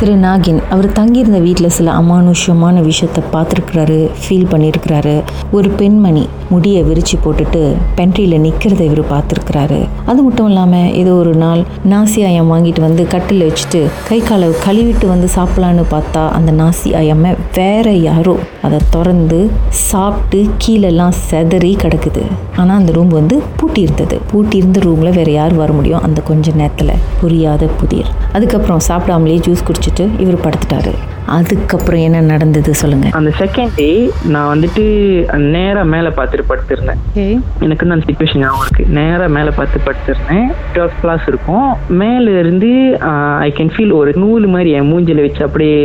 திரு நாகின் அவர் தங்கியிருந்த வீட்டில் சில அமானுஷ்யமான விஷயத்தை பார்த்துருக்கிறாரு ஃபீல் பண்ணியிருக்கிறாரு. ஒரு பெண்மணி முடியை விரிச்சு போட்டுட்டு பென்ட்ரியில் நிற்கிறத இவர் பார்த்துருக்கிறாரு. அது மட்டும் இல்லாமல் ஏதோ ஒரு நாள் நாசி ஆயம் வாங்கிட்டு வந்து கட்டில் வச்சுட்டு கை காலை கழுவிட்டு வந்து சாப்பிடலான்னு பார்த்தா அந்த நாசி ஆயம்மை வேற யாரோ. அதை திறந்து சாப்பிட்டு கீழெல்லாம் செதறி கிடக்குது. ஆனால் அந்த ரூம் வந்து பூட்டி இருந்தது. பூட்டி இருந்த ரூமில் வேற யார் வர முடியும் அந்த கொஞ்ச நேரத்தில்? புரியாத புதிர். அதுக்கப்புறம் சாப்பிடாமலே ஜூஸ் முடிச்சுட்டு இவர் படுத்துட்டாரு. அதுக்கப்புறம் என்ன நடந்தது சொல்லுங்க. அந்த செகண்ட் டே நான் வந்துட்டு நேரா மேல பார்த்துட்டு படுத்திருந்தேன். எனக்கு வந்து அந்த சுச்சுவேஷன் ஞாபகம் இருக்கு. நேரா மேல பார்த்து படுத்திருந்தேன். டுவெல் கிளாஸ் இருக்கும். மேல இருந்து ஐ கேன் ஃபீல் ஒரு நூல் மாதிரி என் மூஞ்சில வச்சு அப்படியே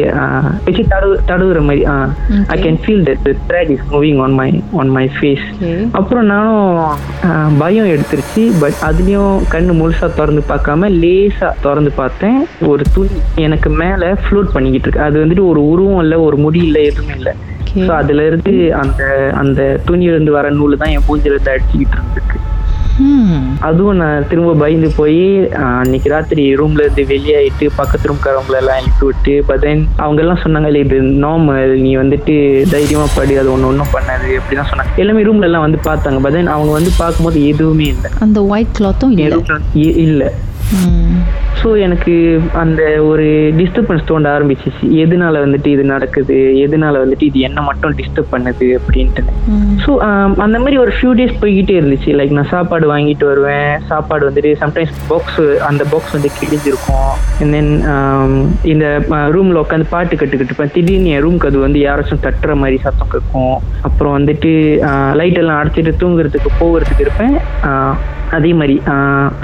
வச்சு தடவு தடவுற மாதிரி I can feel that thread is moving on my on my face அப்புறம் நானும் பயம் எடுத்துருச்சு. பட் அதுலயும் கண்ணு முழுசா திறந்து பார்க்காம லேசா திறந்து பார்த்தேன். ஒரு துணி எனக்கு மேல ஃப்ளோட் பண்ணிக்கிட்டு இருக்கு. அது வந்துட்டு ஒரு உருவம் இல்ல ஒரு முடி இல்ல எதுவுமே இல்ல. ஸோ அதுல இருந்து அந்த அந்த துணியில இருந்து வர நூல் தான் என் பூஞ்சில இருந்து அடிச்சுக்கிட்டு இருந்திருக்கு. அதுவும் நான் திரும்ப பயந்து போய் அன்னைக்கு ராத்திரி ரூம்ல இருந்து வெளியாயிட்டு பக்கத்து ரூம்காரவங்களை எல்லாம் எழுப்பி விட்டு பட் தென் அவங்க எல்லாம் சொன்னாங்க "இல்ல, இது நார்மல் நீ வந்துட்டு தைரியமா படி அது ஒண்ணு ஒன்றும் பண்ணாது அப்படிதான் சொன்னாங்க. எல்லாமே ரூம்ல எல்லாம் வந்து பார்த்தாங்க. பட் தென் அவங்க வந்து பார்க்கும்போது எதுவுமே இல்லை. அந்த ஒயிட் கிளாத்தும் இல்லை? ஸோ எனக்கு அந்த ஒரு டிஸ்டர்பன்ஸ் தோண்ட ஆரம்பிச்சிச்சு. எதனால வந்துட்டு இது நடக்குது? எதனால வந்துட்டு இது என்ன மட்டும் டிஸ்டர்ப் பண்ணுது அப்படின்ட்டு. ஸோ அந்த மாதிரி ஒரு ஃபியூ டேஸ் போய்கிட்டே இருந்துச்சு. லைக் நான் சாப்பாடு வாங்கிட்டு வருவேன். சாப்பாடு வந்துட்டு சம்டைம்ஸ் பாக்ஸ் அந்த பாக்ஸ் வந்து கிழிஞ்சிருக்கும். ஆம், இந்த ரூம்ல உட்காந்து பாட்டு கட்டுக்கிட்டு இருப்பேன். திடீர்னு என் ரூம்க்கு அது வந்து யாராச்சும் தட்டுற மாதிரி சத்தம் கேட்கும். அப்புறம் வந்துட்டு லைட் எல்லாம் அடைச்சிட்டு தூங்குறதுக்கு போகிறதுக்கு இருப்பேன். அதே மாதிரி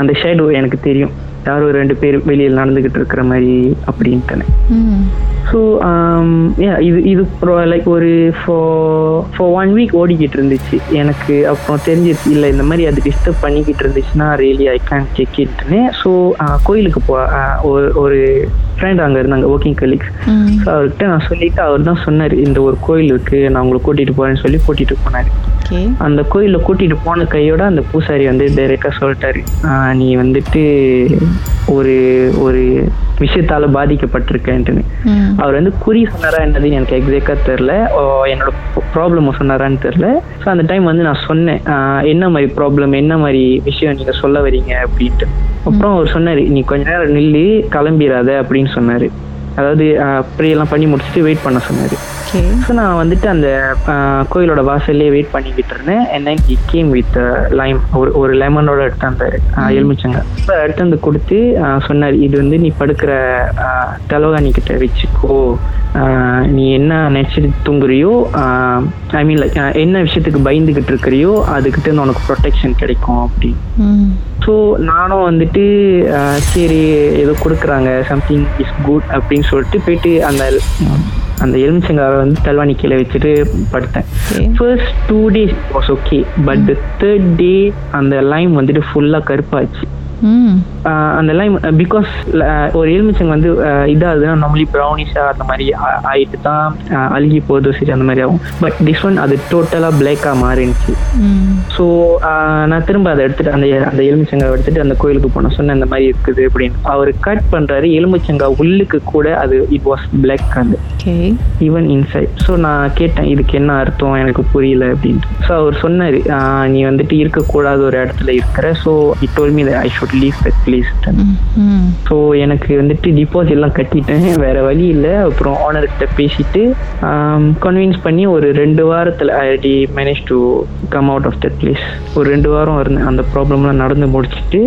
அந்த ஷேடோ எனக்கு தெரியும். யாரோ ரெண்டு பேர் வெளியில் நடந்துகிட்டு இருக்கிற மாதிரி அப்படின்ட்டு ஸோ இது இது லைக் ஒரு ஃபார் ஒன் வீக் ஓடிக்கிட்டு இருந்துச்சு. எனக்கு அப்புறம் தெரிஞ்சிச்சு இல்லை இந்த மாதிரி அது டிஸ்டர்ப் பண்ணிக்கிட்டு இருந்துச்சுன்னா ரியலி ஐ கேன் செக் இட்னு ஸோ கோயிலுக்கு போ ஒரு- ஃப்ரெண்ட் அங்கே இருந்தாங்க ஒர்க்கிங் கலீக்ஸ் ஸோ அவர்கிட்ட நான் சொல்லிட்டு அவர் தான் சொன்னார் இந்த ஒரு கோயில் இருக்கு நான் உங்களை கூட்டிட்டு போறேன்னு சொல்லி கூட்டிட்டு போனாரு. அந்த கோயில்ல கூட்டிட்டு போன கையோட அந்த பூசாரி வந்து டைரெக்டா சொல்லிட்டாரு. "ஆஹ், நீ வந்துட்டு ஒரு ஒரு விஷயத்தால பாதிக்கப்பட்டிருக்கேன்ட்டுன்னு. அவர் வந்து குறி சொன்னாரா என்னதுன்னு எனக்கு எக்ஸாக்டா தெரில என்னோட ப்ராப்ளம் சொன்னாரான்னு தெரில ஸோ அந்த டைம் வந்து நான் சொன்னேன். என்ன மாதிரி ப்ராப்ளம் என்ன மாதிரி விஷயம் நீங்க சொல்ல வரீங்க அப்படின்ட்டு. அப்புறம் அவர் சொன்னாரு நீ கொஞ்ச நேரம் நில்லு கிளம்பிடாத அப்படின்னு சொன்னாரு. அதாவது ப்ரேயெல்லாம் பண்ணி முடிச்சுட்டு வெயிட் பண்ண சொன்னாரு. ஸோ நான் வந்துட்டு அந்த கோயிலோட வாசல்லே வெயிட் பண்ணிக்கிட்டு இருந்தேன். And then he came with lime ஒரு ஒரு லெமனோட எடுத்து அந்த எலுமிச்சங்க. ஸோ எடுத்து வந்து கொடுத்து சொன்னார் இது வந்து நீ படுக்கிற தலவாணி கிட்ட வச்சுக்கோ. நீ என்ன நினச்சிட்டு தூங்குறியோ ஐ மீன் லைக் என்ன விஷயத்துக்கு பயந்துகிட்டு இருக்கிறியோ அதுக்கிட்ட இருந்து உனக்கு ப்ரொடெக்ஷன் கிடைக்கும் அப்படி ஸோ நானும் வந்துட்டு சரி ஏதோ கொடுக்குறாங்க சம்திங் இஸ் குட் அப்படின்னு சொல்லிட்டு போயிட்டு அந்த அந்த எலுமிச்சங்காவை வந்து தல்வாணி கீழே வச்சுட்டு படுத்தேன். First two days was okay but the third day அந்த லைம் வந்துட்டு ஃபுல்லாக கருப்பாச்சு. அந்த லைம் பிகாஸ் ஒரு எலுமிச்சங்க வந்து இதாகுதுன்னா நார்மலி ப்ரௌனிஷா அந்த மாதிரி ஆயிட்டு தான் அழுகி போகுது சரி அந்த மாதிரி ஆகும். பட் திஸ் ஒன் அது டோட்டலாக பிளாக்காக மாறிடுச்சு. ஸோ நான் திரும்ப அதை எடுத்துட்டு அந்த அந்த எலுமிச்சங்காய் எடுத்துட்டு அந்த கோயிலுக்கு போனேன். சொன்னேன் இந்த மாதிரி இருக்குது அப்படின்னு. அவர் கட் பண்றாரு எலுமிச்சங்காய் உள்ளுக்கு கூட அது இட் வாஸ் பிளாக் அது ஈவன் இன்சைட் ஸோ நான் கேட்டேன் இதுக்கு என்ன அர்த்தம் எனக்கு புரியல அப்படின்ட்டு. ஸோ அவர் சொன்னார் நீ வந்துட்டு இருக்கக்கூடாத ஒரு இடத்துல இருக்கிற. So it told me I should leave that place so எனக்கு வந்துட்டு டிபாசிட் எல்லாம் கட்டிட்டேன். வேற வழி இல்லை. அப்புறம் ஓனர்கிட்ட பேசிட்டு கன்வின்ஸ் பண்ணி ஒரு ரெண்டு வாரத்தில் I did manage to come out of that place ஒரு ரெண்டு வாரம் இருந்தேன். அந்த ப்ராப்ளம்லாம் நடந்து முடிச்சிட்டு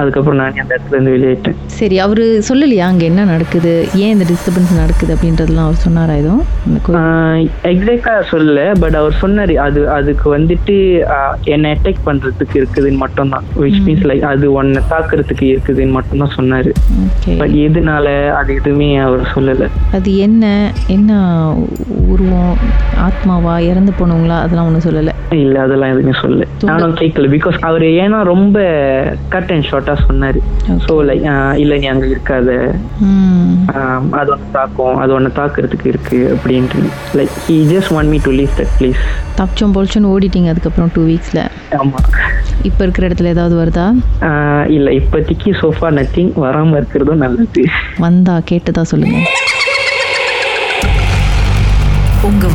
அதுக்கப்புறம் நான் அந்த இடத்துல இருந்து வெளியேட்டேன் சரி அவரு சொல்லலையா? அங்க என்ன நடக்குது? ஏன் இந்த டிஸ்டர்பன்ஸ் நடக்குது அப்படின்றதெல்லாம் அவர் சொன்னாரா எதுவும் அந்த கோயில் எக்ஸாக்டா சொல்லல. பட் அவர் சொன்னாரு அது அதுக்கு வந்துட்டு என்னை அட்டாக் பண்றதுக்கு இருக்குதுன்னு மட்டும்தான். விச் மீன்ஸ் லைக் அது ஒன்னை தாக்குறதுக்கு இருக்குதுன்னு மட்டும்தான் சொன்னாரு. பட் எதுனால அது எதுவுமே அவர் சொல்லல. அது என்ன என்ன உருவம் ஆத்மாவா இறந்து போனவங்களா? அதெல்லாம் ஒன்றும் சொல்லலை. இல்ல அதெல்லாம் எதுவுமே சொல்லல. நானும் கேட்கல பிகாஸ் அவர் ஏன்னா ரொம்ப கட் அண்ட் ஷார்ட்டா சொன்னாரு. ஸோ லைக் இல்ல நீ அங்க இருக்காத. அது ஒன்று தாக்கும். அது ஒன்று தாக்குறதுக்கு இருக்கு. அப்படின்ட்டு. Like he just want me to leave that please தப்பிச்சோம் பொழிச்சோன்னு ஓடிட்டீங்க அதுக்கப்புறம் டூ வீக்ஸில் ஆமா. இப்போ இருக்கிற இடத்துல ஏதாவது வருதா? இல்ல இப்போதைக்கு சோஃபா நத்திங் வராம இருக்கிறதும் நல்லது. வந்தா கேட்டதா சொல்லுங்கள்